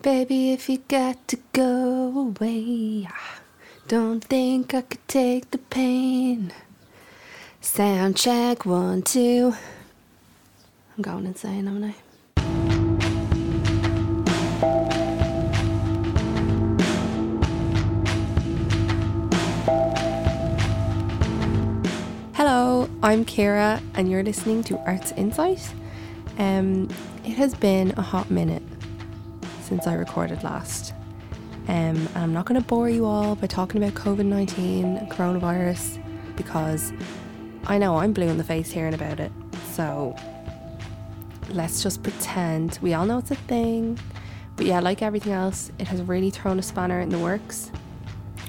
Baby, if you got to go away, I don't think I could take the pain. Sound check one, two. I'm going insane, am I? Hello, I'm Kira, and you're listening to Arts Insight. Um, it has been a hot minute since I recorded last. Um, and I'm not going to bore you all by talking about COVID 19 and coronavirus because I know I'm blue in the face hearing about it. So let's just pretend we all know it's a thing. But yeah, like everything else, it has really thrown a spanner in the works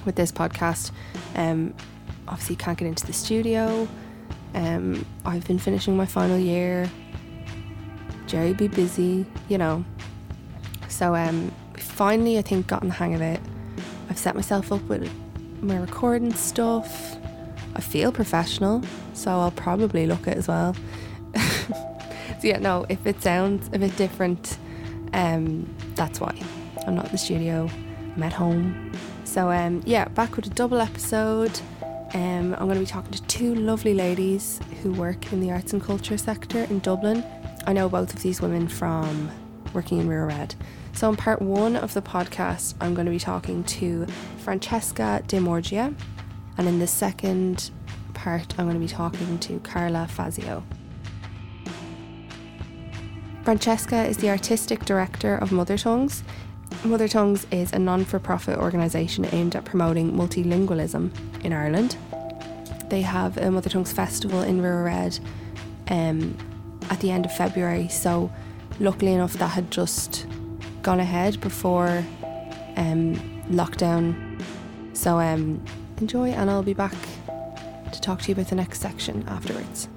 with this podcast. Um, obviously, you can't get into the studio. Um, I've been finishing my final year. Jerry be busy, you know. So um, finally, I think, gotten the hang of it. I've set myself up with my recording stuff. I feel professional, so I'll probably look it as well. so yeah, no, if it sounds a bit different, um, that's why. I'm not in the studio. I'm at home. So um, yeah, back with a double episode. Um, I'm going to be talking to two lovely ladies who work in the arts and culture sector in Dublin. I know both of these women from working in Rua Red. So, in part one of the podcast, I'm going to be talking to Francesca La Morgia, and in the second part, I'm going to be talking to Carla Fazio. Francesca is the artistic director of Mother Tongues. Mother Tongues is a non for profit organisation aimed at promoting multilingualism in Ireland. They have a Mother Tongues festival in Rua Red um, at the end of February, so luckily enough, that had just gone ahead before um, lockdown. So um, enjoy, and I'll be back to talk to you about the next section afterwards.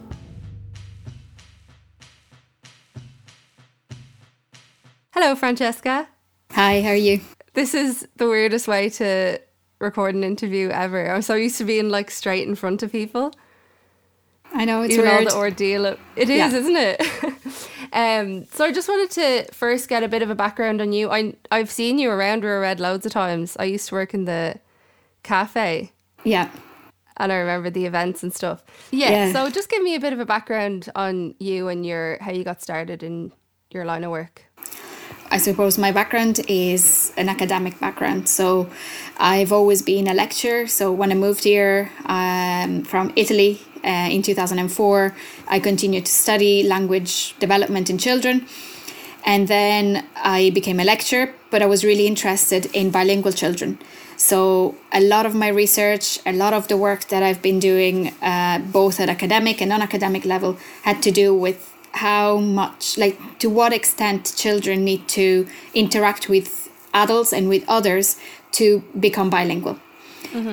Hello, Francesca. Hi, how are you? This is the weirdest way to record an interview ever. I'm so used to being like straight in front of people. I know it's Even weird. all the ordeal. Of, it is, Yeah. isn't it? um, so I just wanted to first get a bit of a background on you. I I've seen you around Rua Red loads of times. I used to work in the cafe. yeah. And I remember the events and stuff. Yeah, Yeah. So just give me a bit of a background on you and your how you got started in your line of work. I suppose my background is an academic background. So I've always been a lecturer. So when I moved here um, from Italy uh, in 2004, I continued to study language development in children. And then I became a lecturer, but I was really interested in bilingual children. So a lot of my research, a lot of the work that I've been doing, uh, both at academic and non-academic level, had to do with how much, like, to what extent children need to interact with adults and with others to become bilingual.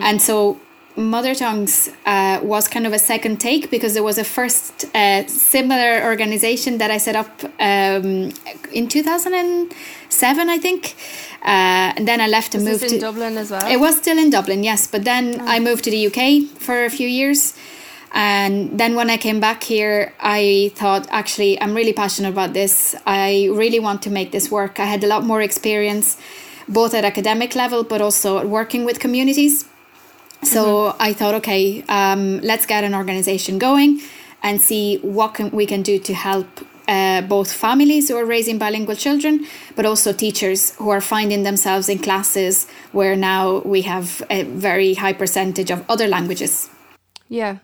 And so Mother Tongues uh, was kind of a second take because there was a first uh, similar organization that I set up um, in 2007, I think. Uh, and then I left and This moved to Dublin as well. it was still in Dublin, yes, but then I moved to the UK for a few years. And then when I came back here, I thought, actually, I'm really passionate about this. I really want to make this work. I had a lot more experience, both at academic level, but also at working with communities. So I thought, okay, um, let's get an organization going and see what can, we can do to help uh, both families who are raising bilingual children, but also teachers who are finding themselves in classes where now we have a very high percentage of other languages. Yeah.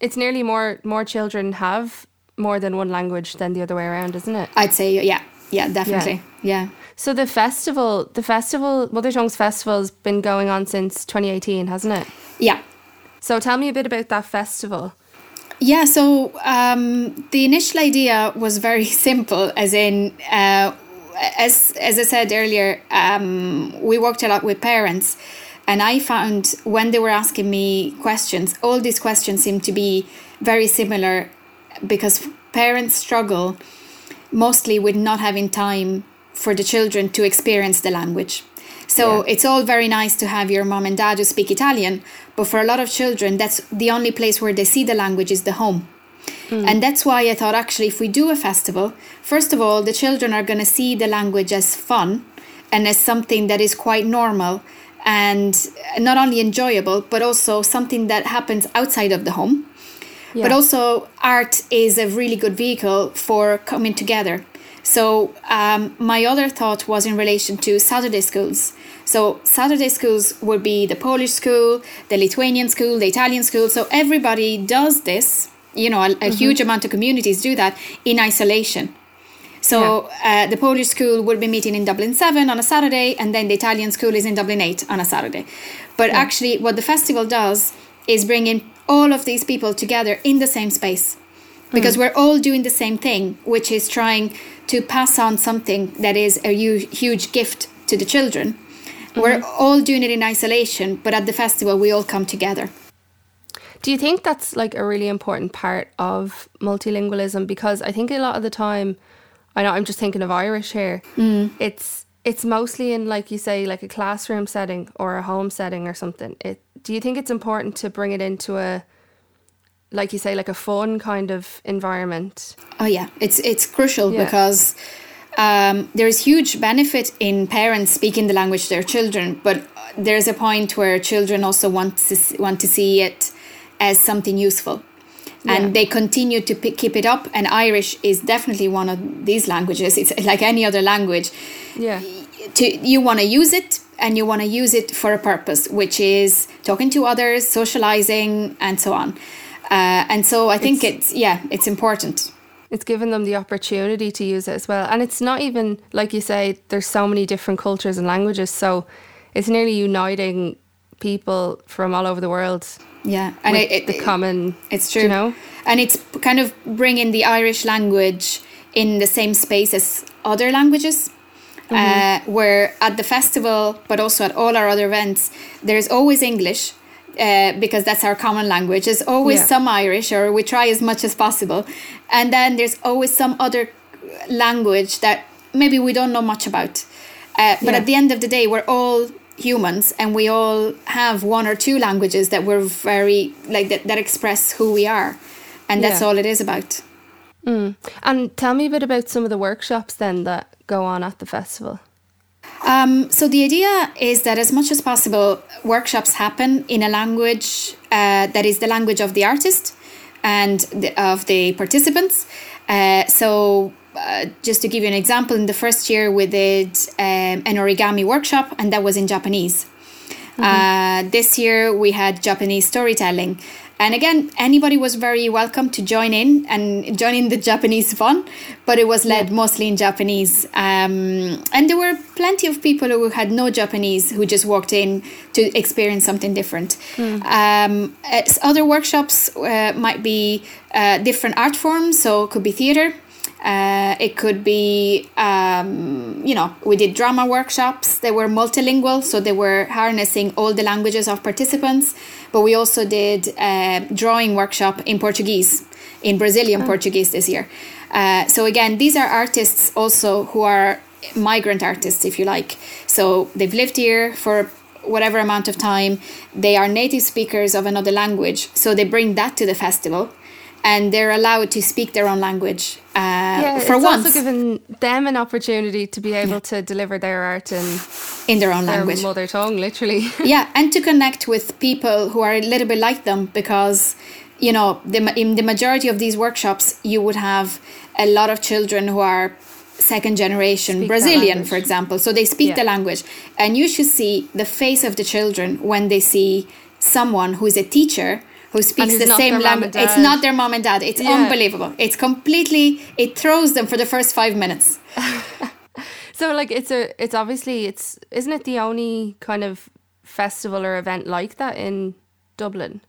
It's nearly more more children have more than one language than the other way around, isn't it? I'd say, yeah, yeah, definitely, yeah. So the festival, the festival, Mother Tongues Festival has been going on since 2018, hasn't it? Yeah. So tell me a bit about that festival. Yeah, so um, the initial idea was very simple, as in, uh, as as I said earlier, um, we worked a lot with parents, and I found when they were asking me questions, all these questions seem to be very similar, because parents struggle mostly with not having time for the children to experience the language. So Yeah. it's all very nice to have your mom and dad who speak Italian, but for a lot of children, that's the only place where they see the language is the home. Hmm. And that's why I thought actually, if we do a festival, first of all, the children are going to see the language as fun and as something that is quite normal and not only enjoyable but also something that happens outside of the home yeah. but also art is a really good vehicle for coming together so um, my other thought was in relation to saturday schools so saturday schools would be the polish school the lithuanian school the italian school so everybody does this you know a, a mm-hmm. huge amount of communities do that in isolation so yeah. uh, the Polish school will be meeting in Dublin 7 on a Saturday, and then the Italian school is in Dublin 8 on a Saturday. But yeah. actually, what the festival does is bring in all of these people together in the same space because mm. we're all doing the same thing, which is trying to pass on something that is a huge gift to the children. Mm-hmm. We're all doing it in isolation, but at the festival, we all come together. Do you think that's like a really important part of multilingualism? Because I think a lot of the time, I know I'm just thinking of Irish here. Mm. It's it's mostly in like you say like a classroom setting or a home setting or something. It do you think it's important to bring it into a like you say like a fun kind of environment? Oh yeah, it's it's crucial yeah. because um, there's huge benefit in parents speaking the language to their children, but there's a point where children also want to want to see it as something useful and yeah. they continue to keep it up and irish is definitely one of these languages it's like any other language yeah to you want to use it and you want to use it for a purpose which is talking to others socializing and so on uh, and so i think it's, it's yeah it's important. It's given them the opportunity to use it as well. And it's not even like you say there's so many different cultures and languages so it's nearly uniting people from all over the world yeah and it, it, the common it's true you know? And it's kind of bringing the irish language in the same space as other languages mm-hmm. uh, where at the festival but also at all our other events there's always english uh, because that's our common language there's always yeah. some irish or we try as much as possible and then there's always some other language that maybe we don't know much about uh, but yeah. at the end of the day we're all humans and we all have one or two languages that we're very like that, that express who we are and that's yeah. all it is about mm. and tell me a bit about some of the workshops then that go on at the festival um, so the idea is that as much as possible workshops happen in a language uh, that is the language of the artist and the, of the participants uh, so uh, just to give you an example, in the first year we did um, an origami workshop, and that was in Japanese. Mm-hmm. Uh, this year we had Japanese storytelling. And again, anybody was very welcome to join in and join in the Japanese fun, but it was led yeah. mostly in Japanese. Um, and there were plenty of people who had no Japanese who just walked in to experience something different. Mm. Um, other workshops uh, might be uh, different art forms, so it could be theater, uh, it could be, um, you know, we did drama workshops. They were multilingual, so they were harnessing all the languages of participants. But we also did a drawing workshop in Portuguese, in Brazilian oh. Portuguese this year. Uh, so again, these are artists also who are migrant artists, if you like. So they've lived here for whatever amount of time. They are native speakers of another language, so they bring that to the festival and they're allowed to speak their own language uh, yeah, for it's once. also given them an opportunity to be able yeah. to deliver their art in in their own their language, mother tongue, literally. yeah, and to connect with people who are a little bit like them, because you know, the, in the majority of these workshops, you would have a lot of children who are second generation speak Brazilian, for example. So they speak yeah. the language, and you should see the face of the children when they see someone who is a teacher who speaks the same language. It's not their mom and dad. It's yeah. unbelievable. It's completely. It throws them for the first five minutes. so like it's a it's obviously it's isn't it the only kind of festival or event like that in Dublin?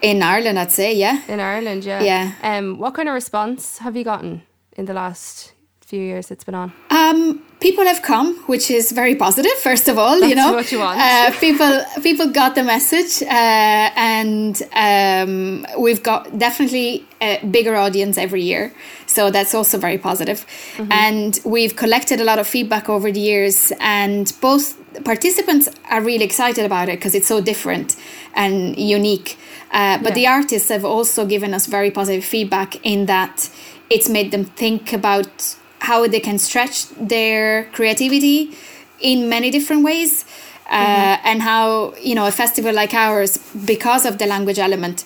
In Ireland, I'd say, yeah. In Ireland, yeah. Yeah. Um, what kind of response have you gotten in the last few years it's been on? Um, people have come, which is very positive. First of all, That's you know, what you want. Uh, people people got the message, uh, and um, we've got definitely a bigger audience every year. So that's also very positive. Mm-hmm. And we've collected a lot of feedback over the years, and both participants are really excited about it because it's so different and unique. Uh, but yeah. the artists have also given us very positive feedback in that it's made them think about how they can stretch their creativity in many different ways. Uh, and how you know a festival like ours because of the language element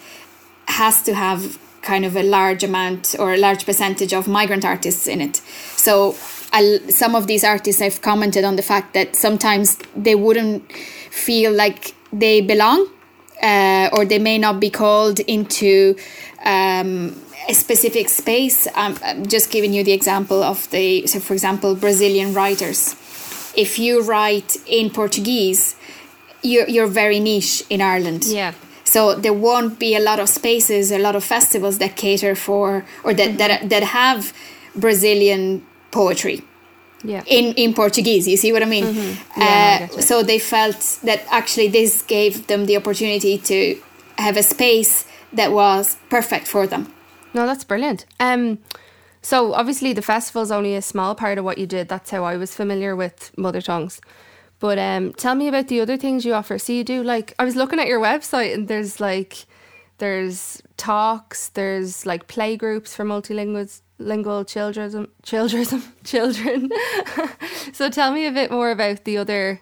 has to have kind of a large amount or a large percentage of migrant artists in it so I'll, some of these artists have commented on the fact that sometimes they wouldn't feel like they belong uh, or they may not be called into um, a specific space um, I'm just giving you the example of the so for example brazilian writers if you write in Portuguese, you're, you're very niche in Ireland. Yeah. So there won't be a lot of spaces, a lot of festivals that cater for or that, mm-hmm. that, that have Brazilian poetry. Yeah. In, in Portuguese, you see what I mean? Mm-hmm. Yeah, uh, I so they felt that actually this gave them the opportunity to have a space that was perfect for them. No, that's brilliant. Um, so obviously the festival is only a small part of what you did. That's how I was familiar with mother tongues. But um, tell me about the other things you offer. So you do like I was looking at your website and there's like there's talks, there's like play groups for multilingual lingual children children children. so tell me a bit more about the other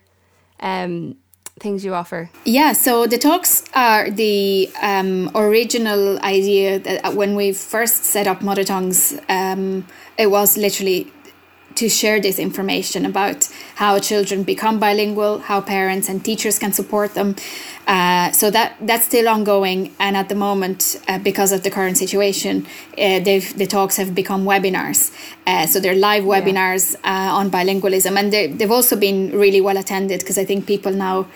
um, things you offer? Yeah, so the talks are the um, original idea that uh, when we first set up Mother Tongues, um, it was literally to share this information about how children become bilingual, how parents and teachers can support them. Uh, so that that's still ongoing, and at the moment, uh, because of the current situation, uh, the talks have become webinars. Uh, so they're live webinars yeah. Uh, on bilingualism, and they've also been really well attended because I think people now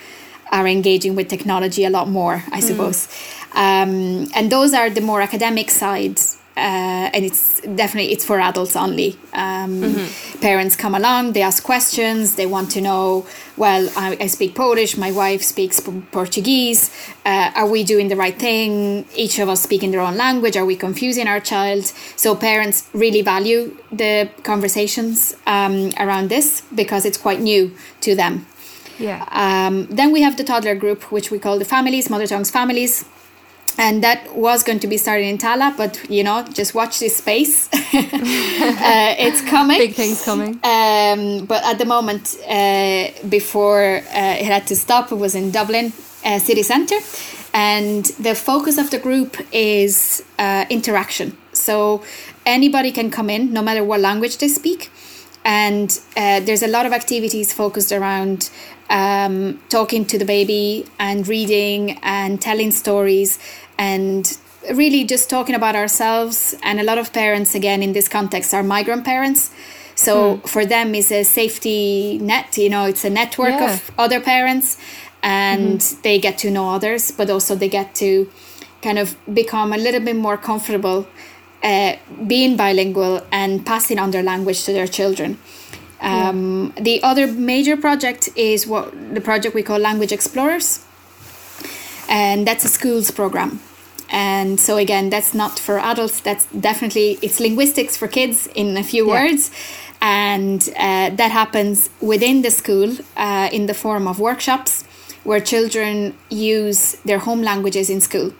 are engaging with technology a lot more, I mm. suppose. Mm. Um, and those are the more academic sides uh, and it's definitely it's for adults only. Um, mm-hmm. parents come along they ask questions they want to know well i, I speak polish my wife speaks p- portuguese uh, are we doing the right thing? Each of us speaking their own language are we confusing our child? So parents really value the conversations um, around this because it's quite new to them. Yeah. Um, then we have the toddler group which we call the families mother tongues families and that was going to be started in Tallaght, but you know, just watch this space. uh, it's coming. Big things coming. Um, but at the moment, uh, before uh, it had to stop, it was in Dublin uh, city centre, and the focus of the group is uh, interaction. So anybody can come in, no matter what language they speak. And uh, there's a lot of activities focused around um, talking to the baby and reading and telling stories and really just talking about ourselves. And a lot of parents, again, in this context, are migrant parents. So hmm. for them, is a safety net. You know, it's a network yeah. of other parents, and mm-hmm. they get to know others, but also they get to kind of become a little bit more comfortable uh, being bilingual and passing on their language to their children. Um, yeah. The other major project is what the project we call Language Explorers, and that's a schools program. And so again, that's not for adults. That's definitely it's linguistics for kids in a few yeah. words, and uh, that happens within the school uh, in the form of workshops where children use their home languages in school.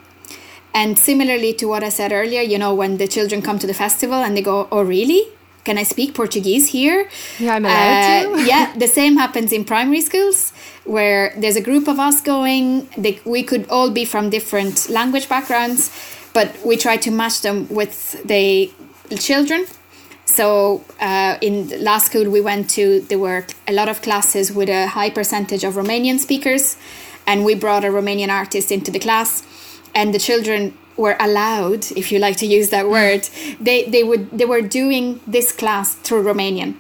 And similarly to what I said earlier, you know, when the children come to the festival and they go, "Oh, really? Can I speak Portuguese here? Yeah, I'm allowed uh, to. yeah, the same happens in primary schools where there's a group of us going. They, we could all be from different language backgrounds, but we try to match them with the children. So uh, in last school we went to, there were a lot of classes with a high percentage of Romanian speakers, and we brought a Romanian artist into the class, and the children were allowed, if you like to use that word, they, they would they were doing this class through Romanian.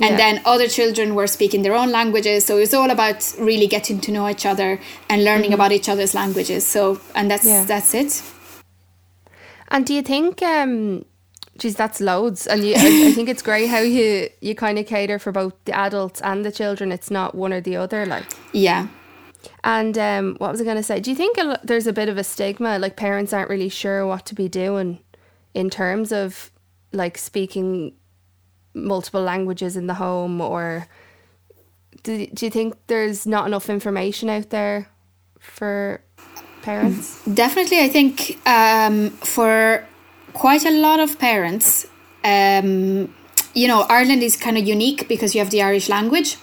And yeah. then other children were speaking their own languages. So it was all about really getting to know each other and learning mm-hmm. about each other's languages. So and that's yeah. that's it. And do you think um geez, that's loads. And you, I, I, think it's great how you you kind of cater for both the adults and the children. It's not one or the other, like yeah, and um, what was I going to say? Do you think there's a bit of a stigma, like parents aren't really sure what to be doing in terms of like speaking multiple languages in the home, or do, do you think there's not enough information out there for parents? Definitely, I think um, for quite a lot of parents, um, you know, Ireland is kind of unique because you have the Irish language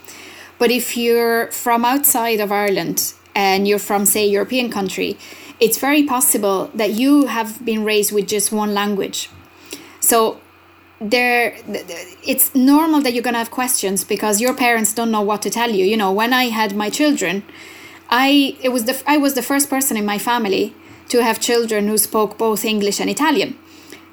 But if you're from outside of Ireland and you're from, say, European country, it's very possible that you have been raised with just one language. So there it's normal that you're going to have questions because your parents don't know what to tell you you know when i had my children i it was the i was the first person in my family to have children who spoke both english and italian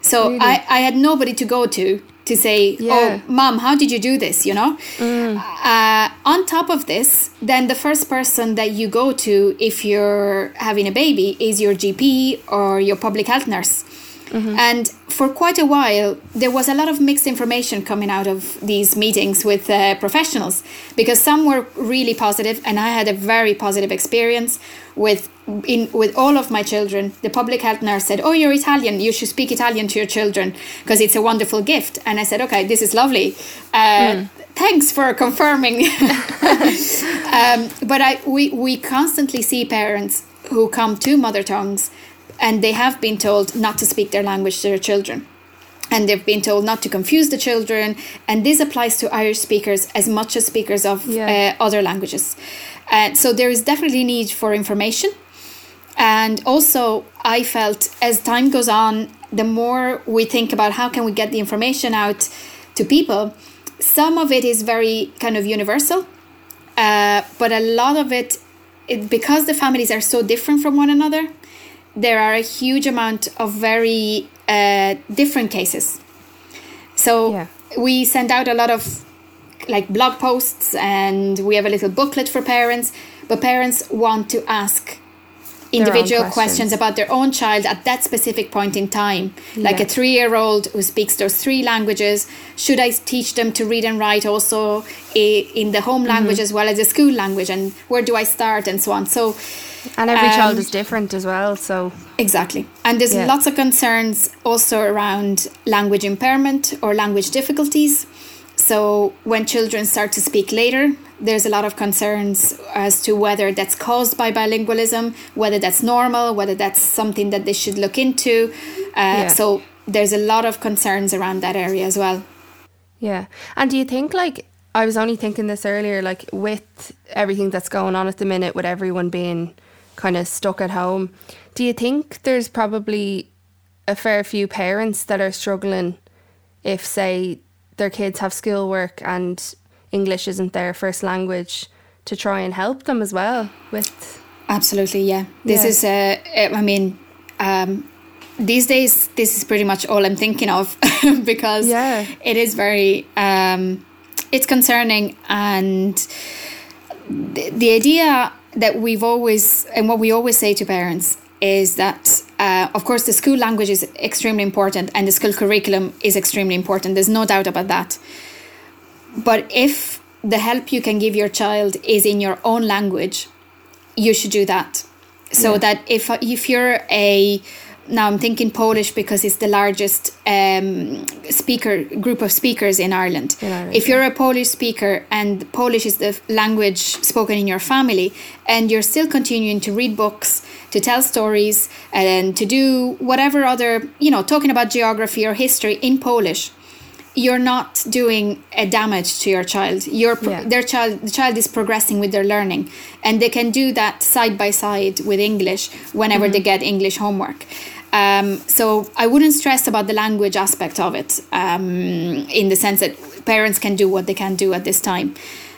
so really? i i had nobody to go to to say yeah. oh mom how did you do this you know mm. uh, on top of this then the first person that you go to if you're having a baby is your gp or your public health nurse Mm-hmm. And for quite a while, there was a lot of mixed information coming out of these meetings with uh, professionals because some were really positive, and I had a very positive experience with in with all of my children. The public health nurse said, "Oh, you're Italian. You should speak Italian to your children because it's a wonderful gift." And I said, "Okay, this is lovely." Uh, mm. Thanks for confirming. um, but I we we constantly see parents who come to mother tongues and they have been told not to speak their language to their children. And they've been told not to confuse the children. And this applies to irish speakers as much as speakers of yeah. uh, other languages. Uh, so there is definitely need for information. And also i felt as time goes on the more we think about how can we get the information out to people some of it is very kind of universal. Uh, but a lot of it, it because the families are so different from one another there are a huge amount of very uh, different cases. So yeah. we send out a lot of like blog posts and we have a little booklet for parents, but parents want to ask individual questions. questions. about their own child at that specific point in time. Like yeah. a three year old who speaks those three languages, should I teach them to read and write also in the home mm-hmm. language as well as the school language? And where do I start and so on? So and every um, child is different as well, so. Exactly. And there's yeah. lots of concerns also around language impairment or language difficulties. So when children start to speak later, there's a lot of concerns as to whether that's caused by bilingualism, whether that's normal, whether that's something that they should look into. Uh, yeah. So there's a lot of concerns around that area as well. Yeah. And do you think like I was only thinking this earlier, like with everything that's going on at the minute, with everyone being kind of stuck at home. Do you think there's probably a fair few parents that are struggling if, say, their kids have schoolwork and English isn't their first language to try and help them as well with? Absolutely, yeah. This yeah. is, uh, I mean, um, these days, this is pretty much all I'm thinking of because yeah. it is very, um, it's concerning and the, the idea that we've always, and what we always say to parents is that, uh, of course, the school language is extremely important and the school curriculum is extremely important. There's no doubt about that. But if the help you can give your child is in your own language, you should do that. So yeah. that if if you're a now I'm thinking Polish because it's the largest um, speaker group of speakers in Ireland. in Ireland. If you're a Polish speaker and Polish is the language spoken in your family, and you're still continuing to read books, to tell stories, and to do whatever other you know, talking about geography or history in Polish, you're not doing a damage to your child. Your yeah. their child the child is progressing with their learning, and they can do that side by side with English whenever mm-hmm. they get English homework. Um, so I wouldn't stress about the language aspect of it, um, in the sense that parents can do what they can do at this time.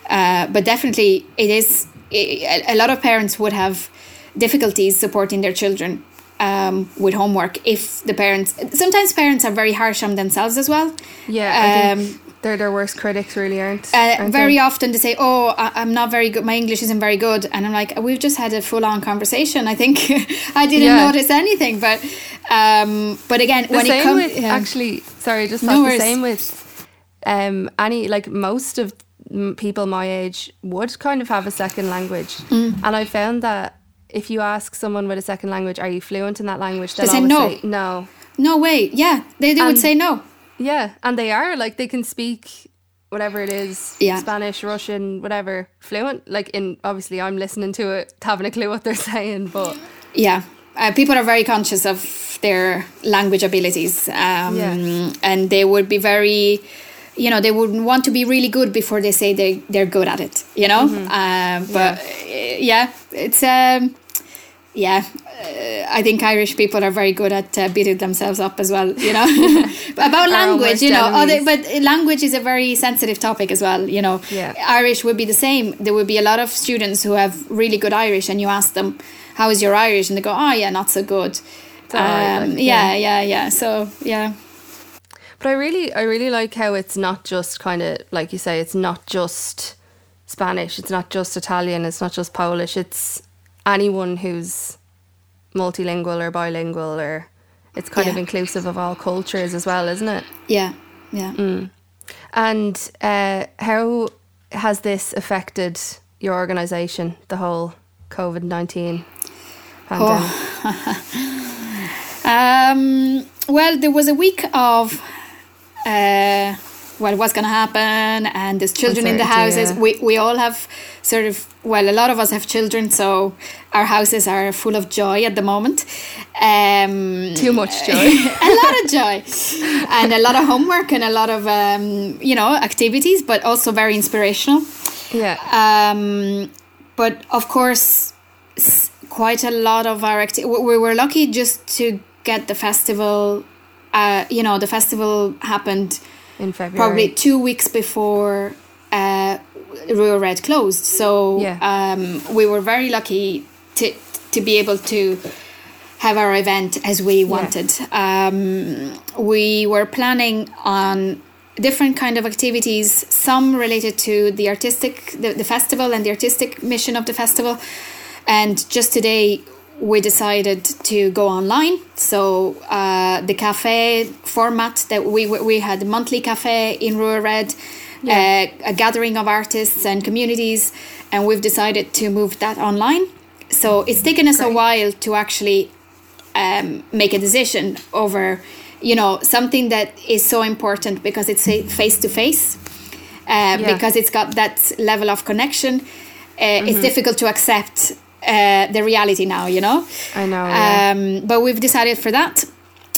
Uh, but definitely, it is it, a lot of parents would have difficulties supporting their children um, with homework if the parents. Sometimes parents are very harsh on themselves as well. Yeah. Um, they're their worst critics, really, aren't? Uh, aren't very they? often they say, "Oh, I, am not very good. My English isn't very good," and I'm like, "We've just had a full-on conversation. I think I didn't yeah. notice anything." But, um, but again, the when it comes, yeah. actually, sorry, just no the same with um, any like most of people my age would kind of have a second language, mm. and I found that if you ask someone with a second language, "Are you fluent in that language?" They'll they say no. Say, no. No way. Yeah, they, they would say no. Yeah, and they are like they can speak whatever it is, yeah. Spanish, Russian, whatever, fluent. Like in obviously, I'm listening to it, having a clue what they're saying, but yeah, uh, people are very conscious of their language abilities, um, yeah. and they would be very you know they would want to be really good before they say they they're good at it you know um, but yeah. yeah it's um yeah uh, I think Irish people are very good at uh, beating themselves up as well, you know. about language, you know, other, but language is a very sensitive topic as well, you know. Yeah. Irish would be the same. There would be a lot of students who have really good Irish, and you ask them, "How is your Irish?" and they go, "Oh yeah, not so good." Um, right, like, yeah, yeah, yeah, yeah. So yeah. But I really, I really like how it's not just kind of like you say, it's not just Spanish, it's not just Italian, it's not just Polish. It's anyone who's multilingual or bilingual or it's kind yeah. of inclusive of all cultures as well, isn't it? Yeah, yeah. Mm. And uh, how has this affected your organisation, the whole COVID 19 pandemic? Oh. um, well, there was a week of uh, well, what's going to happen, and there's children in the houses. Yeah. We we all have sort of well, a lot of us have children, so our houses are full of joy at the moment. Um, Too much joy, a lot of joy, and a lot of homework and a lot of um, you know activities, but also very inspirational. Yeah. Um, but of course, quite a lot of our we were lucky just to get the festival uh, you know, the festival happened in February, probably two weeks before uh, Rua Red closed. So yeah. um, we were very lucky to to be able to have our event as we wanted. Yeah. Um, we were planning on different kind of activities, some related to the artistic, the, the festival and the artistic mission of the festival. And just today, we decided to go online. So uh, the cafe format that we we had monthly cafe in Rua Red, yeah. uh, a gathering of artists and communities, and we've decided to move that online. So it's taken us Great. a while to actually um, make a decision over, you know, something that is so important because it's face to face, because it's got that level of connection. Uh, mm-hmm. It's difficult to accept uh, the reality now, you know. I know. Yeah. Um, but we've decided for that.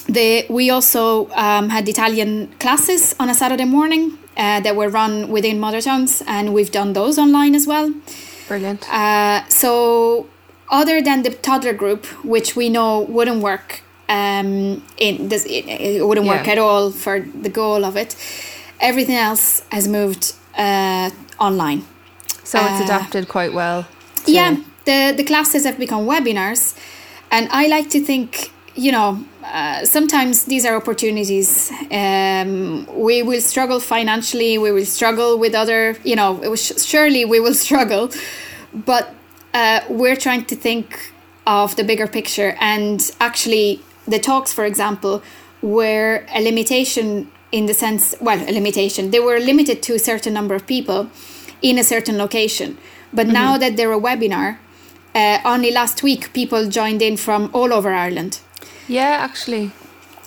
The, we also um, had Italian classes on a Saturday morning uh, that were run within Mother Tongues, and we've done those online as well. Brilliant. Uh, so, other than the toddler group, which we know wouldn't work, um, in this, it, it wouldn't yeah. work at all for the goal of it. Everything else has moved uh, online. So it's uh, adapted quite well. yeah, the the classes have become webinars, and I like to think you know uh, sometimes these are opportunities. Um, we will struggle financially. We will struggle with other you know surely we will struggle, but uh, we're trying to think of the bigger picture and actually the talks for example were a limitation in the sense well a limitation they were limited to a certain number of people in a certain location but mm-hmm. now that they're a webinar uh, only last week people joined in from all over Ireland. Yeah, actually.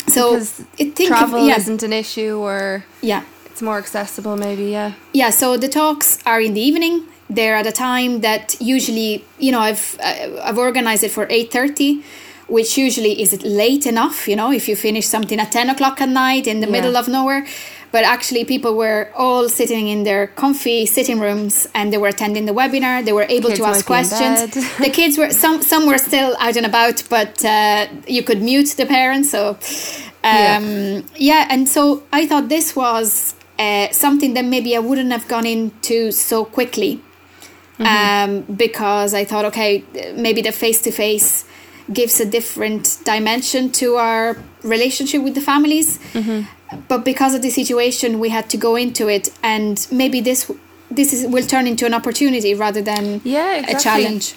So because think travel yeah. isn't an issue, or yeah, it's more accessible, maybe. Yeah. Yeah. So the talks are in the evening. They're at a time that usually, you know, I've uh, I've organized it for eight thirty which usually is late enough, you know, if you finish something at 10 o'clock at night in the yeah. middle of nowhere but actually people were all sitting in their comfy sitting rooms and they were attending the webinar they were able kids to ask questions the kids were some some were still out and about but uh, you could mute the parents so um, yeah. yeah. and so i thought this was uh, something that maybe i wouldn't have gone into so quickly mm-hmm. um, because i thought okay maybe the face-to-face gives a different dimension to our relationship with the families mm-hmm but because of the situation we had to go into it and maybe this this is will turn into an opportunity rather than yeah, exactly. a challenge.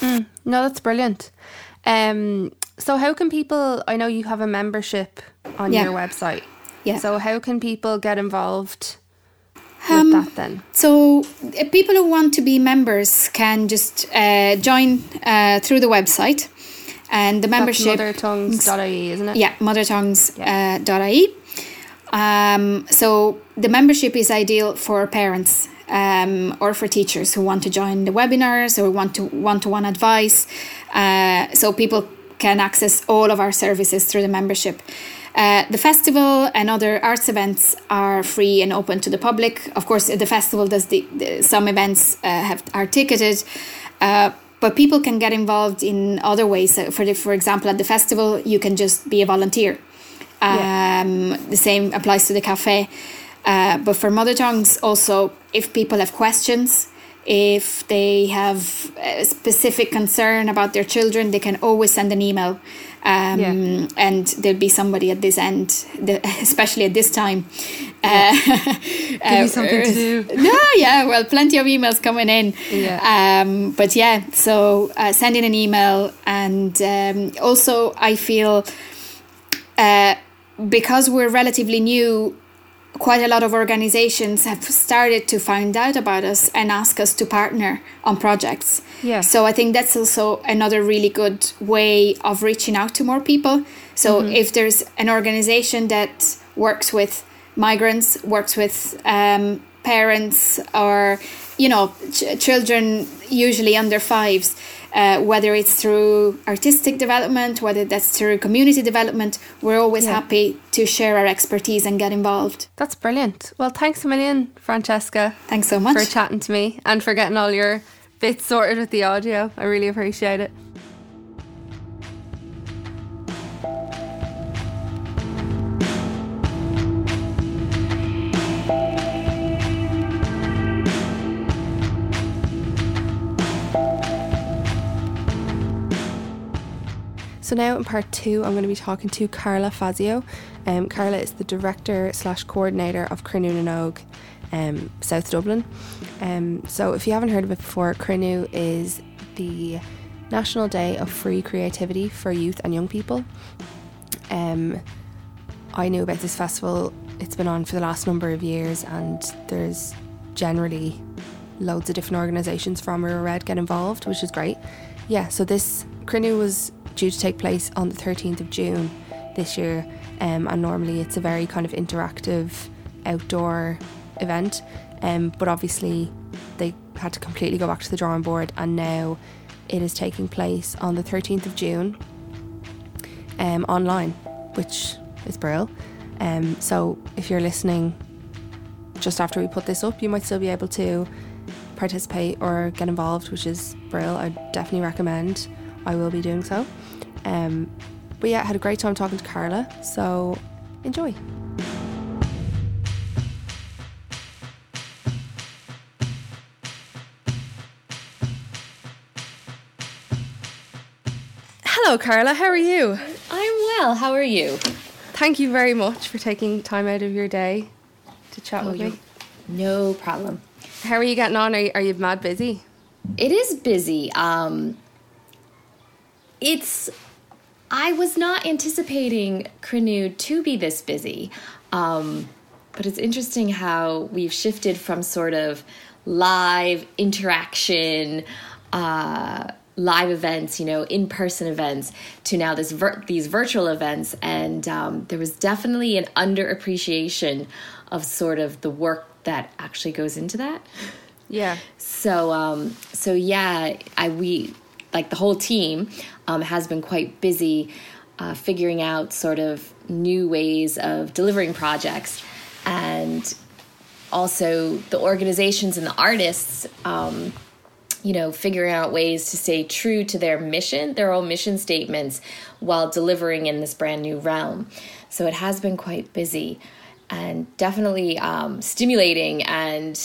Mm, no that's brilliant. Um, so how can people i know you have a membership on yeah. your website. Yeah. So how can people get involved um, with that then? so uh, people who want to be members can just uh, join uh, through the website and the membership That's mothertongues.ie isn't it? Yeah mothertongues.ie uh, um, so the membership is ideal for parents um, or for teachers who want to join the webinars or want to one-to-one advice uh, so people can access all of our services through the membership. Uh, the festival and other arts events are free and open to the public. Of course, the festival does the, the some events uh, have are ticketed, uh, but people can get involved in other ways. So for the, for example, at the festival, you can just be a volunteer. Um, yeah. The same applies to the cafe. Uh, but for mother tongues, also, if people have questions, if they have a specific concern about their children, they can always send an email. Um, yeah. And there'll be somebody at this end, especially at this time. Yeah. Uh, Give uh, you something to do. no, yeah, well, plenty of emails coming in. Yeah. Um, but yeah, so uh, sending an email. And um, also, I feel uh, because we're relatively new, quite a lot of organizations have started to find out about us and ask us to partner on projects. Yeah. So I think that's also another really good way of reaching out to more people. So mm-hmm. if there's an organization that works with migrants, works with um, parents, or you know, ch- children usually under fives uh, whether it's through artistic development, whether that's through community development, we're always yeah. happy to share our expertise and get involved. That's brilliant. Well, thanks a million, Francesca. Thanks so much for chatting to me and for getting all your bits sorted with the audio. I really appreciate it. So now in part two, I'm going to be talking to Carla Fazio. Um, Carla is the director slash coordinator of Cruinniú na nÓg, um, South Dublin. Um, so if you haven't heard of it before, Cruinniú is the National Day of Free Creativity for youth and young people. Um, I knew about this festival. It's been on for the last number of years, and there's generally loads of different organisations from Rua Red get involved, which is great. Yeah, so this Cruinniú was due to take place on the 13th of June this year. Um, and normally it's a very kind of interactive outdoor event. Um, but obviously they had to completely go back to the drawing board, and now it is taking place on the 13th of June um, online, which is brilliant. Um, so if you're listening just after we put this up, you might still be able to participate or get involved, which is brilliant. I definitely recommend. I will be doing so. Um, but yeah, I had a great time talking to Carla, so enjoy. Hello, Carla. How are you? I'm well. How are you? Thank you very much for taking time out of your day to chat oh, with me. No problem. How are you getting on? Are you, are you mad busy? It is busy. Um, it's I was not anticipating Cruinniú to be this busy. Um, but it's interesting how we've shifted from sort of live interaction, uh, live events, you know, in-person events, to now this vir- these virtual events, and um, there was definitely an underappreciation of sort of the work that actually goes into that. Yeah. So, um, so yeah, I we like the whole team um, has been quite busy uh, figuring out sort of new ways of delivering projects and also the organizations and the artists um, you know figuring out ways to stay true to their mission their own mission statements while delivering in this brand new realm so it has been quite busy and definitely um, stimulating and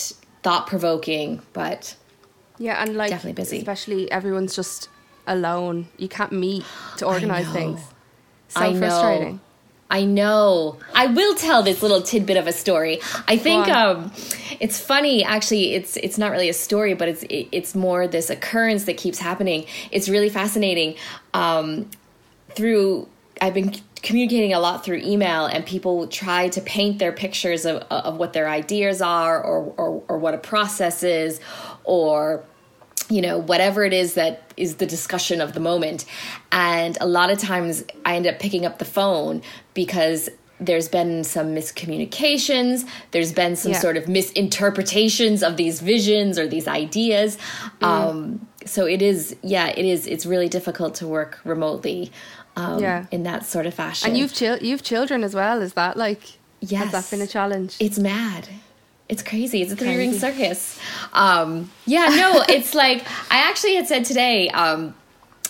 thought-provoking but yeah, and like definitely busy. Especially everyone's just alone. You can't meet to organize things. So I frustrating. Know. I know. I will tell this little tidbit of a story. I think um, it's funny. Actually, it's it's not really a story, but it's it, it's more this occurrence that keeps happening. It's really fascinating. Um, through I've been communicating a lot through email and people try to paint their pictures of, of what their ideas are or, or, or what a process is or you know whatever it is that is the discussion of the moment and a lot of times i end up picking up the phone because there's been some miscommunications there's been some yeah. sort of misinterpretations of these visions or these ideas mm. um, so it is yeah it is it's really difficult to work remotely um, Yeah. in that sort of fashion. And you've chil- you've children as well. Is that like? Yes. Has that been a challenge? It's mad. It's crazy. It's a three ring circus. Um, yeah, no, it's like I actually had said today. Um,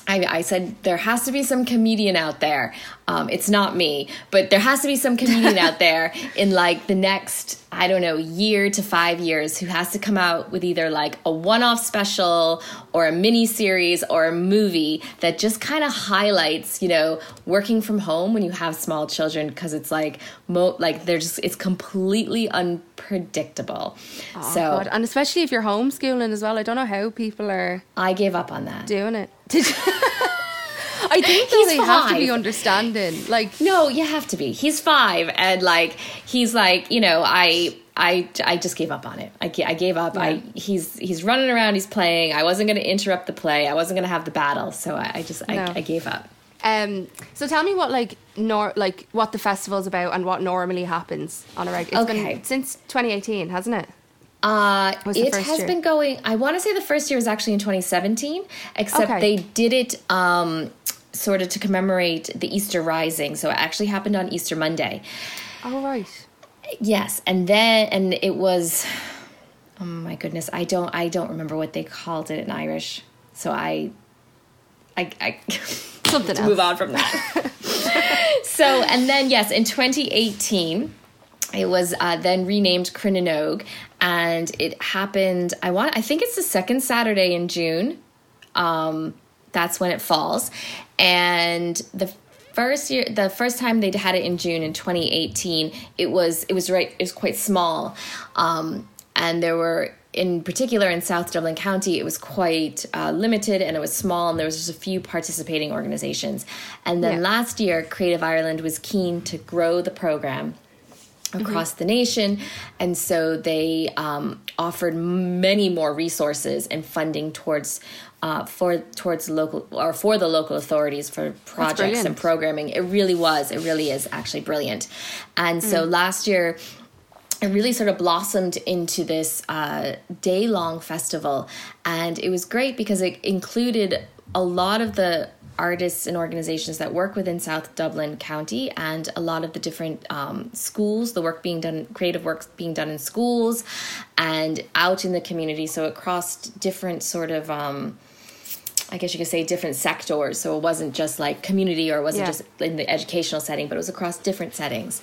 I, I said there has to be some comedian out there. Um, it's not me, but there has to be some comedian out there in like the next I don't know year to five years who has to come out with either like a one off special or a mini series or a movie that just kind of highlights you know working from home when you have small children because it's like mo like they're just it's completely unpredictable. Oh, so God. and especially if you're homeschooling as well. I don't know how people are I gave up on that. doing it. Did you? I think though He's they have to be understanding. Like, No, you have to be. He's five, and like he's like you know I. I, I just gave up on it. I, I gave up. I he's he's running around. He's playing. I wasn't going to interrupt the play. I wasn't going to have the battle. So I, I just No. I, I gave up. um, so tell me what like nor like what the festival's about and what normally happens on a regular. It's Okay. been since 2018, hasn't it? Uh, it has year? been going. I want to say the first year was actually in 2017, except Okay. they did it um, sort of to commemorate the Easter Rising. So it actually happened on Easter Monday. All right. Yes, and then and it was. Oh my goodness, I don't I don't remember what they called it in Irish. So I, I, I Something to else. move on from that. so, and then, yes, in 2018, it was uh, then renamed Cruinniú na nÓg, and it happened. I want. I think it's the second Saturday in June. Um, that's when it falls, and the first year, the first time they had it in June in 2018, it was it was right. It was quite small, um, and there were in particular in South Dublin County, it was quite uh, limited and it was small, and there was just a few participating organizations. And then Yeah. last year, Creative Ireland was keen to grow the program across the nation, and so they um, offered many more resources and funding towards. Uh, for towards local or for the local authorities for projects and programming, it really was. It really is actually brilliant. And so last year, it really sort of blossomed into this uh, day long festival. And it was great because it included a lot of the artists and organizations that work within South Dublin County and a lot of the different um, schools, the work being done, creative work being done in schools and out in the community. So it crossed different sort of. Um, I guess you could say different sectors. So it wasn't just like community or it wasn't Yeah. just in the educational setting, but it was across different settings.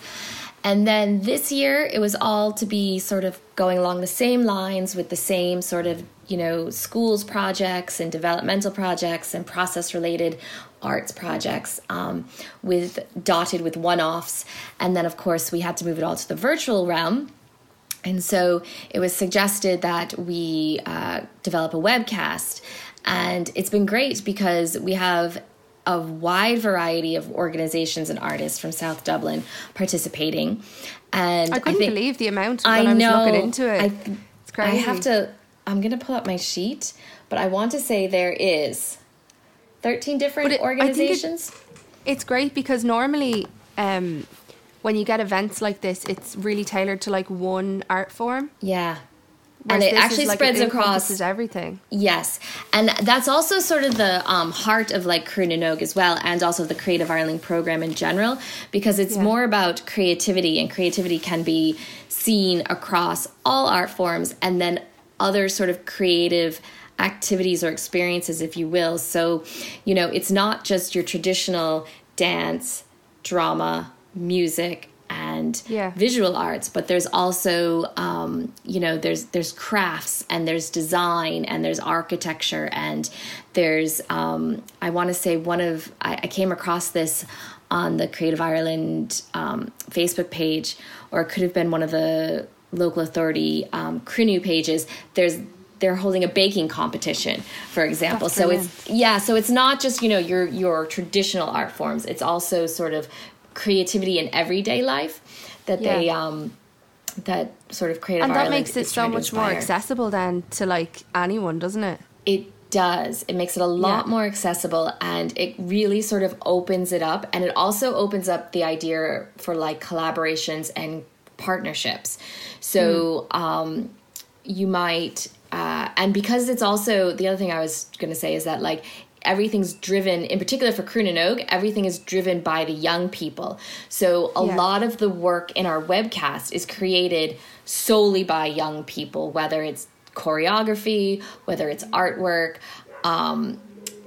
And then this year, it was all to be sort of going along the same lines with the same sort of, you know, schools projects and developmental projects and process related arts projects um, with dotted with one offs. And then, of course, we had to move it all to the virtual realm. And so it was suggested that we uh, develop a webcast. And it's been great because we have a wide variety of organizations and artists from South Dublin participating. And I couldn't think, believe the amount when I I, was know. looking into it. I, it's crazy. I have to, I'm going to pull up my sheet, but I want to say there is 13 different it- I think it- organizations. It's great because normally, um, when you get events like this, it's really tailored to like one art form. yeah. Whereas And it actually like, spreads it across everything. Yes, and that's also sort of the um, heart of like Cruinniú na nÓg as well, and also the Creative Ireland program in general, because it's Yeah. more about creativity, and creativity can be seen across all art forms, and then other sort of creative activities or experiences, if you will. So, you know, it's not just your traditional dance, drama, music, and Yeah. visual arts but there's also um, you know there's there's crafts and there's design and there's architecture and there's um, i want to say one of I, I came across this on the creative ireland um, facebook page or it could have been one of the local authority um, Cruinniú pages. There's they're holding a baking competition for example. So it's yeah so it's not just you know your your traditional art forms. It's also sort of creativity in everyday life that they um that sort of creative And that Ireland makes it so much more accessible then to like anyone, doesn't it? it does it makes it a lot Yeah. more accessible and it really sort of opens it up and it also opens up the idea for like collaborations and partnerships so Hmm. um you might uh, and because it's also the other thing I was going to say is that like everything's driven in particular for Cruinniú na nÓg, everything is driven by the young people. So a Yeah. lot of the work in our webcast is created solely by young people, whether it's choreography, whether it's artwork, um,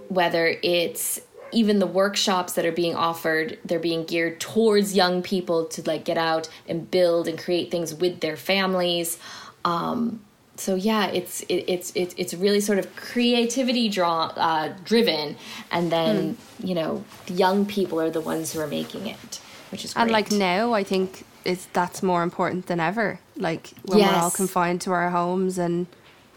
whether it's even the workshops that are being offered they're being geared towards young people to like get out and build and create things with their families um, so yeah it's it, it's it's it's really sort of creativity draw uh, driven and then you know the young people are the ones who are making it which is great. And like now, I think it's that's more important than ever. Like when we're all confined to our homes, and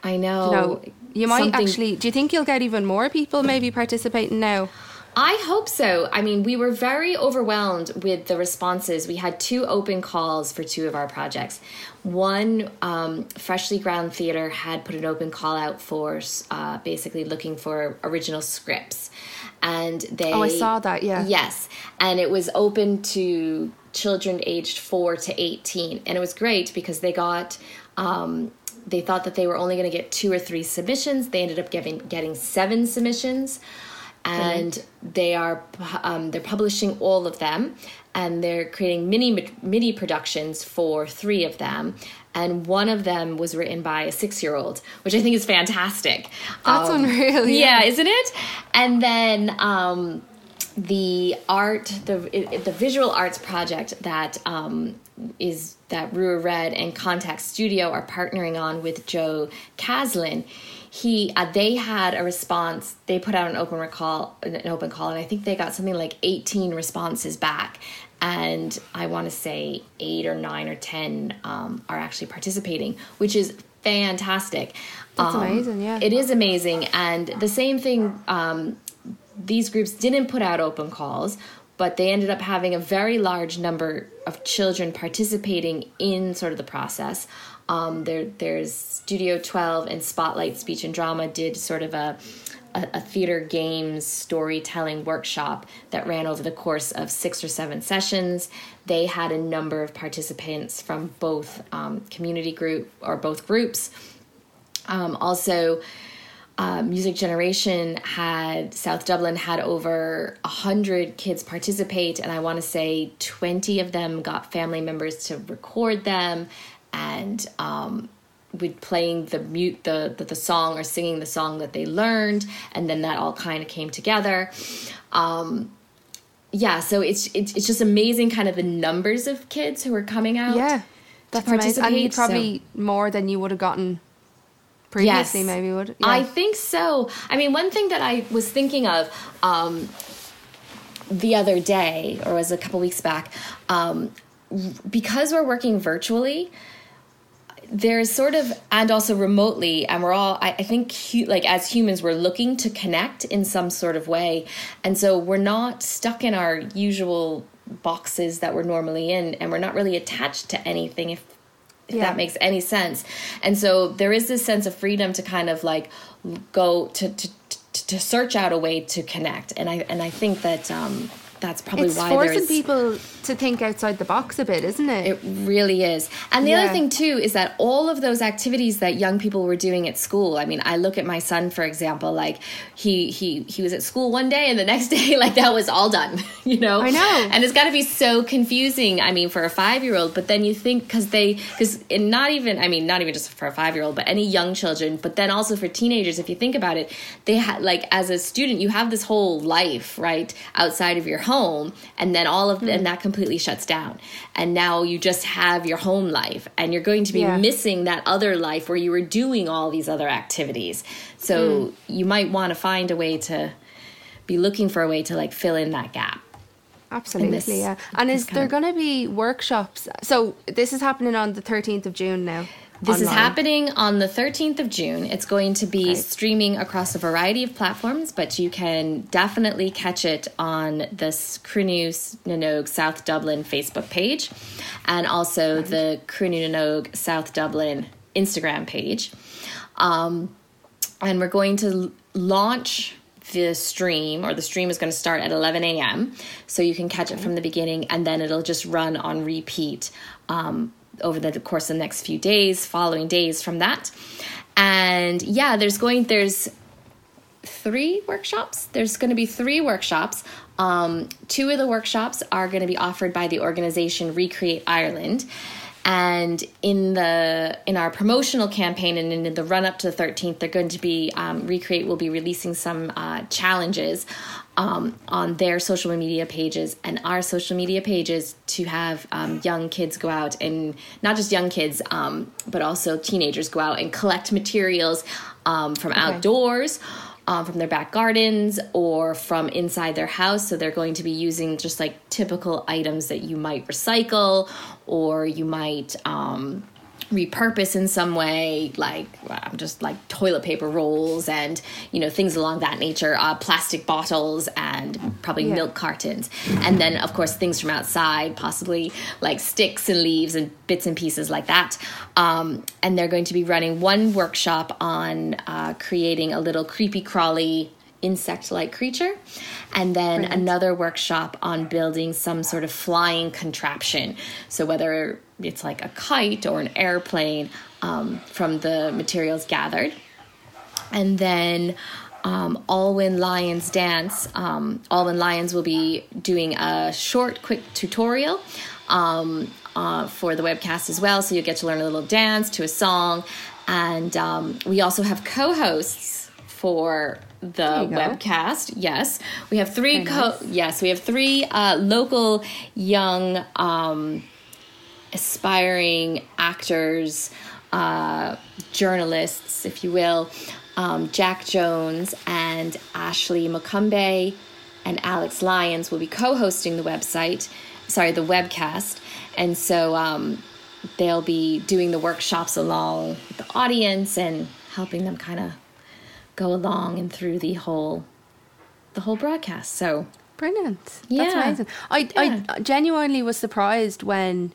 I know you know, you might something- actually. Do you think you'll get even more people maybe participating now? I hope so. I mean, we were very overwhelmed with the responses. We had two open calls for two of our projects. One, um, Freshly Ground Theatre had put an open call out for uh, basically looking for original scripts. And they. Oh, I saw that, yeah. Yes. And it was open to children aged 4 to 18. And it was great because they got. Um, they thought that they were only going to get two or three submissions. They ended up getting getting seven submissions and they are um, they're publishing all of them and they're creating mini mini productions for three of them and one of them was written by a six year old which i think is fantastic That's unreal, yeah. yeah isn't it and then um, the art the the visual arts project that um, is that Rua Red and Contact Studio are partnering on with Joe Caslin. He uh, they had a response. They put out an open recall, an open call, and I think they got something like eighteen responses back. And I want to say eight or nine or ten um, are actually participating, which is fantastic. That's amazing, yeah. It is amazing, and the same thing. Um, these groups didn't put out open calls, but they ended up having a very large number of children participating in sort of the process. Um, there, there's Studio 12 and Spotlight Speech and Drama did sort of a, a, a theater games storytelling workshop that ran over the course of six or seven sessions. They had a number of participants from both um, community group or both groups. Um, also, uh, Music Generation had South Dublin had over hundred kids participate, and I want to say twenty of them got family members to record them, and um, with playing the mute the, the the song or singing the song that they learned, and then that all kind of came together. Um, yeah, so it's, it's it's just amazing, kind of the numbers of kids who are coming out. Yeah, that's amazing. And you participate, so- probably more than you would have gotten previously. Yes. Maybe would. I think so. I mean, one thing that I was thinking of um, the other day, or was a couple weeks back, um, because we're working virtually, there's sort of and also remotely and we're all i, I think hu- like as humans we're looking to connect in some sort of way. And so we're not stuck in our usual boxes that we're normally in and we're not really attached to anything if if Yeah. that makes any sense. And so there is this sense of freedom to kind of like go to to to, to search out a way to connect. And i and i think that um that's probably why It's why forcing people to think outside the box a bit, isn't it? it really is. And the Yeah. other thing too is that all of those activities that young people were doing at school. I mean, I look at my son for example, like he he he was at school one day and the next day like that was all done, you know. I know. And it's got to be so confusing. I mean, for a 5-year-old, but then you think cuz they cuz not even I mean, not even just for a 5-year-old, but any young children, but then also for teenagers if you think about it, they had like as a student you have this whole life, right, outside of your home and then all of Hmm. and that completely shuts down. And now you just have your home life and you're going to be Yeah. missing that other life where you were doing all these other activities. So Hmm. you might want to find a way to be looking for a way to like fill in that gap. Absolutely, this- yeah. And is there going to be workshops? So this is happening on the 13th of June now. This is happening on the 13th of June. It's going to be streaming across a variety of platforms, but you can definitely catch it on the Cruinniú na nÓg South Dublin Facebook page and also the Cruinniú na nÓg South Dublin Instagram page. Um, and we're going to launch the stream or the stream is going to start at 11 a.m so you can catch it from the beginning and then it'll just run on repeat um, over the course of the next few days following days from that and yeah there's going there's three workshops. There's going to be three workshops. Um, two of the workshops are going to be offered by the organization Recreate Ireland. And in the in our promotional campaign and in the run up to the 13th, they're going to be um, Recreate will be releasing some uh, challenges um, on their social media pages and our social media pages to have um, young kids go out and not just young kids, um, but also teenagers go out and collect materials um, from okay. outdoors. Um, from their back gardens or from inside their house. So they're going to be using just like typical items that you might recycle or you might um, repurpose in some way, like um, just like toilet paper rolls and you know things along that nature, uh, plastic bottles and probably yeah. milk cartons, and then of course things from outside, possibly like sticks and leaves and bits and pieces like that. Um, and they're going to be running one workshop on uh, creating a little creepy crawly insect like creature, and then Brilliant. another workshop on building some sort of flying contraption. So, whether it's like a kite or an airplane um, from the materials gathered. And then um, Alwyn Lions Dance. Um, Alwyn Lions will be doing a short, quick tutorial um, uh, for the webcast as well. So you get to learn a little dance to a song. And um, we also have co hosts for the webcast. Yes, we have three. Co- nice. Yes, we have three uh, local young um, aspiring actors, uh, journalists, if you will, um, Jack Jones and Ashley Macumbe and Alex Lyons will be co-hosting the website, sorry, the webcast, and so um, they'll be doing the workshops along with the audience and helping them kind of go along and through the whole the whole broadcast. So brilliant! Yeah, that's amazing. I yeah. I genuinely was surprised when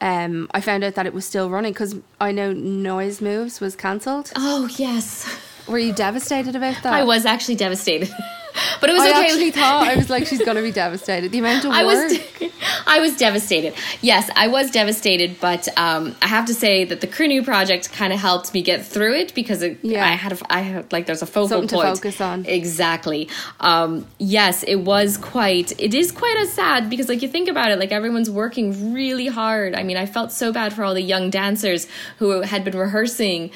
um, I found out that it was still running because I know Noise Moves was cancelled. Oh yes. Were you devastated about that? I was actually devastated. but it was I okay. I actually thought I was like, she's gonna be devastated. The amount of I work. was, I was devastated. Yes, I was devastated, but um, I have to say that the Crew project kind of helped me get through it because it, yeah. I had, a, I had like there's a focal Something point to focus on. Exactly. Um, yes, it was quite. It is quite a sad because like you think about it, like everyone's working really hard. I mean, I felt so bad for all the young dancers who had been rehearsing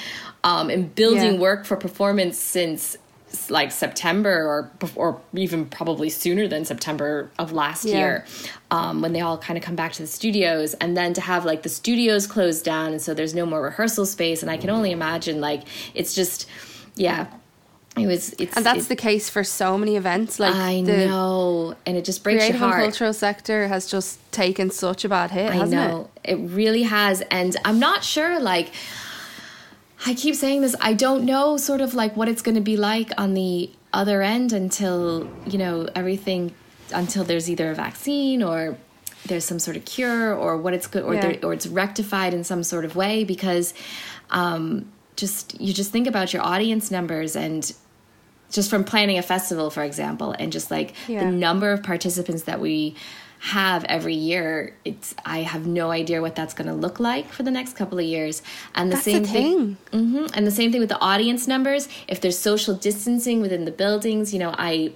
um, and building yeah. work for performance since like September or or even probably sooner than September of last yeah. year um, when they all kind of come back to the studios. And then to have like the studios closed down and so there's no more rehearsal space and I can only imagine like it's just yeah. It was it's and that's the case for so many events like I know. And it just breaks your heart and cultural sector has just taken such a bad hit I know it? it really has. And I'm not sure like I keep saying this. I don't know sort of like what it's going to be like on the other end until, you know, everything, until there's either a vaccine or there's some sort of cure or what it's good or, yeah. or it's rectified in some sort of way because um, just you just think about your audience numbers and just from planning a festival for example and just like yeah. the number of participants that we have every year it's i have no idea what that's going to look like for the next couple of years. And the that's same the thing, thing. Mm-hmm, and the same thing with the audience numbers. If there's social distancing within the buildings you know i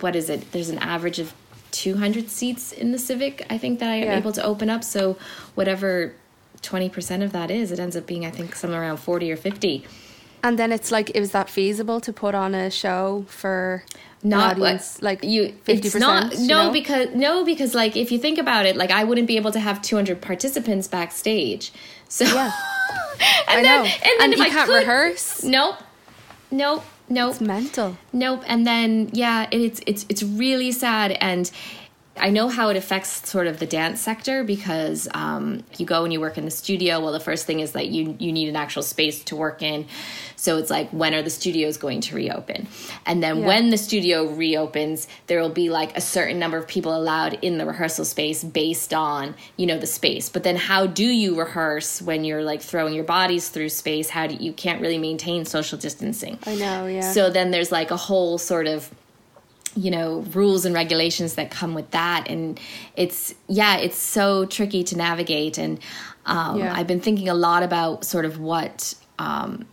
what is it? There's an average of 200 seats in the civic i think that i am yeah. able to open up. So whatever 20% of that is it ends up being i think somewhere around 40 or 50 and then it's like is that feasible to put on a show for not audience, like you 50% not no know? because no because like if you think about it like i wouldn't be able to have 200 participants backstage. So yeah. and I then know. and then and if you I can't could, rehearse? Nope. Nope. Nope. It's mental. Nope. And then yeah it's it's it's really sad. And I know how it affects sort of the dance sector because um, you go and you work in the studio. Well, the first thing is that you you need an actual space to work in. So it's like when are the studios going to reopen? And then yeah. when the studio reopens, there will be like a certain number of people allowed in the rehearsal space based on you know the space. But then how do you rehearse when you're like throwing your bodies through space? How do you can't really maintain social distancing? I know, yeah. So then there's like a whole sort of you know rules and regulations that come with that and it's yeah it's so tricky to navigate and um, yeah. i've been thinking a lot about sort of what um,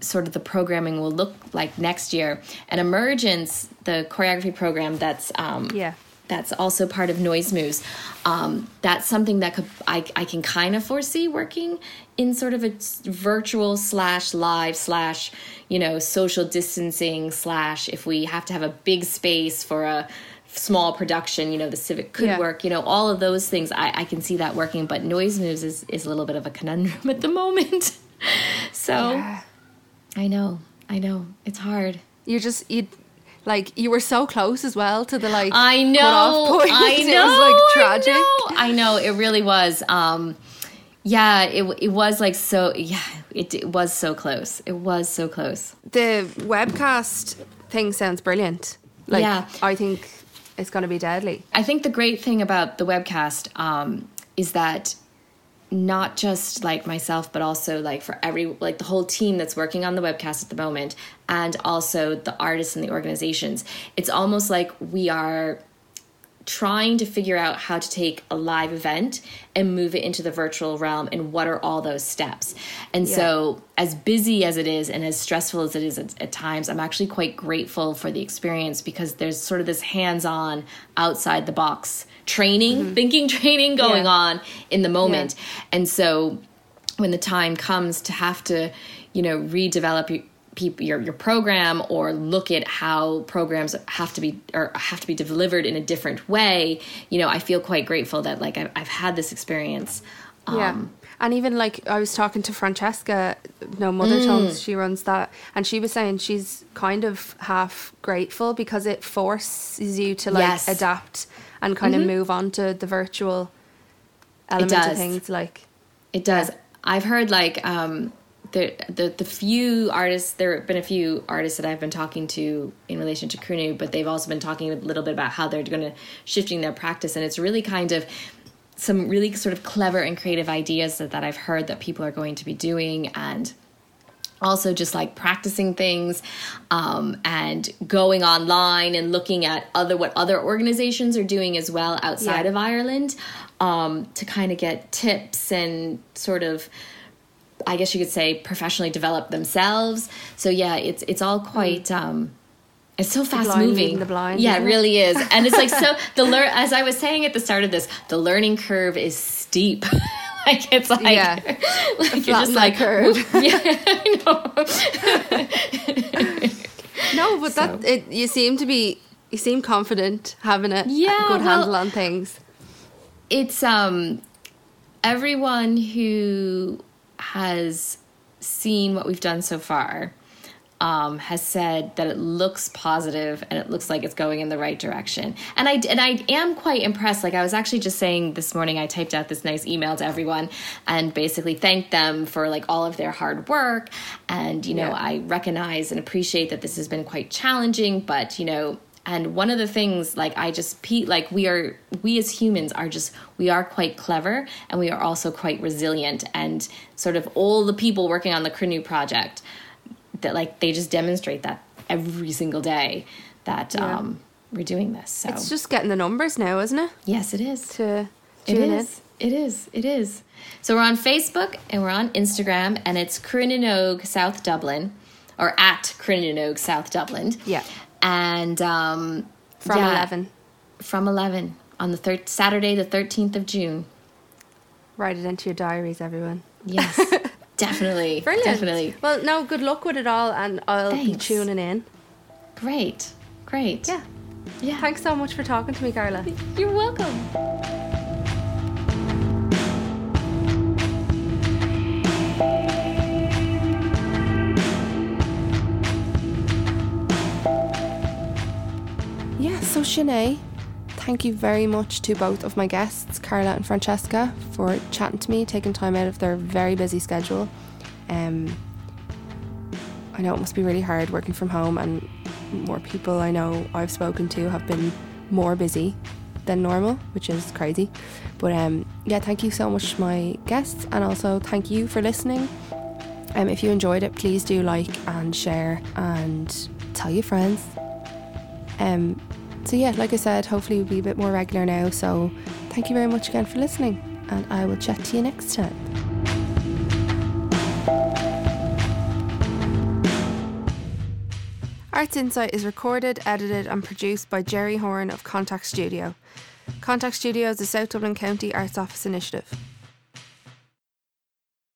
sort of the programming will look like next year. And Emergence, the choreography program that's um, Yeah. That's also part of Noise Moves. Um, that's something that could I, I can kind of foresee working in sort of a virtual slash live slash you know social distancing slash if we have to have a big space for a small production you know the civic could Yeah. work you know all of those things I, I can see that working but noise moves is, is a little bit of a conundrum at the moment so Yeah. i know i know it's hard You just you like you were so close as well to the like I know. I it know. was like tragic. I know. I know. It really was. Um, yeah, it it was like so. Yeah, it, it was so close. It was so close. The webcast thing sounds brilliant. Like Yeah. I think it's going to be deadly. I think the great thing about the webcast um, is that not just like myself, but also like for every like the whole team that's working on the webcast at the moment, and also the artists and the organizations. It's almost like we are trying to figure out how to take a live event and move it into the virtual realm and what are all those steps and so as busy as it is and as stressful as it is at, at times i'm actually quite grateful for the experience because there's sort of this hands-on outside the box training thinking training going Yeah. on in the moment and so when the time comes to have to you know redevelop your your, your program or look at how programs have to be or have to be delivered in a different way you know i feel quite grateful that like i've, I've had this experience yeah. um, And even like I was talking to Francesca, no Mm. Mother Tongues, she runs that, and she was saying she's kind of half grateful because it forces you to like Yes. Mm-hmm. adapt and kind of move on to the virtual element of things. Like, It does. I've heard like um, the, the the few artists. There have been a few artists that I've been talking to in relation to Cruinniú, but they've also been talking a little bit about how they're going to shifting their practice, and it's really kind of some really sort of clever and creative ideas that, that I've heard that people are going to be doing, and also just like practicing things um, and going online and looking at other what other organizations are doing as well outside Yeah. of Ireland um, to kind of get tips and sort of I guess you could say professionally develop themselves. So yeah, it's it's all quite um it's so fast moving. the blind, yeah, it? really is. And it's like so the learn as I was saying at the start of this, the learning curve is steep. like it's like, Yeah. like you're just like curve. yeah, I know. no, but that it you seem to be you seem confident having a, a Yeah, good well- handle on things. it's um everyone who has seen what we've done so far um, has said that it looks positive and it looks like it's going in the right direction. And I and I am quite impressed. Like I was actually just saying this morning, I typed out this nice email to everyone and basically thanked them for like all of their hard work. And you know, Yeah. I recognize and appreciate that this has been quite challenging, but you know. And one of the things, like I just, pe- like we are, we as humans are just, we are quite clever, and we are also quite resilient. And sort of all the people working on the Cruinniú project, that like they just demonstrate that every single day that Yeah. um, we're doing this. So It's just getting the numbers now, isn't it? yes, it is. To It in. is. It is. It is. So we're on Facebook and we're on Instagram, and it's Cruinniú na nÓg South Dublin, or at Cruinniú na nÓg South Dublin. Yeah. And um, From yeah, 11. From eleven on the third Saturday, the thirteenth of June. Write it into your diaries, everyone. Yes, definitely, Brilliant. definitely. Well, no, good luck with it all, and I'll be tuning in. Great, great. Yeah. yeah. Thanks so much for talking to me, Carla. You're welcome. Yeah, so Shanae, thank you very much to both of my guests, Carla and Francesca, for chatting to me, taking time out of their very busy schedule. Um, I know it must be really hard working from home, and more people I know I've spoken to have been more busy than normal, which is crazy. But um, yeah, thank you so much, to my guests, and also thank you for listening. Um, if you enjoyed it, please do like and share and tell your friends. Um, so yeah, like I said, hopefully we'll be a bit more regular now. So thank you very much again for listening, and I will chat to you next time. Arts Insight is recorded, edited, and produced by Jerry Horn of Contact Studio. Contact Studio is a South Dublin County Arts Office initiative.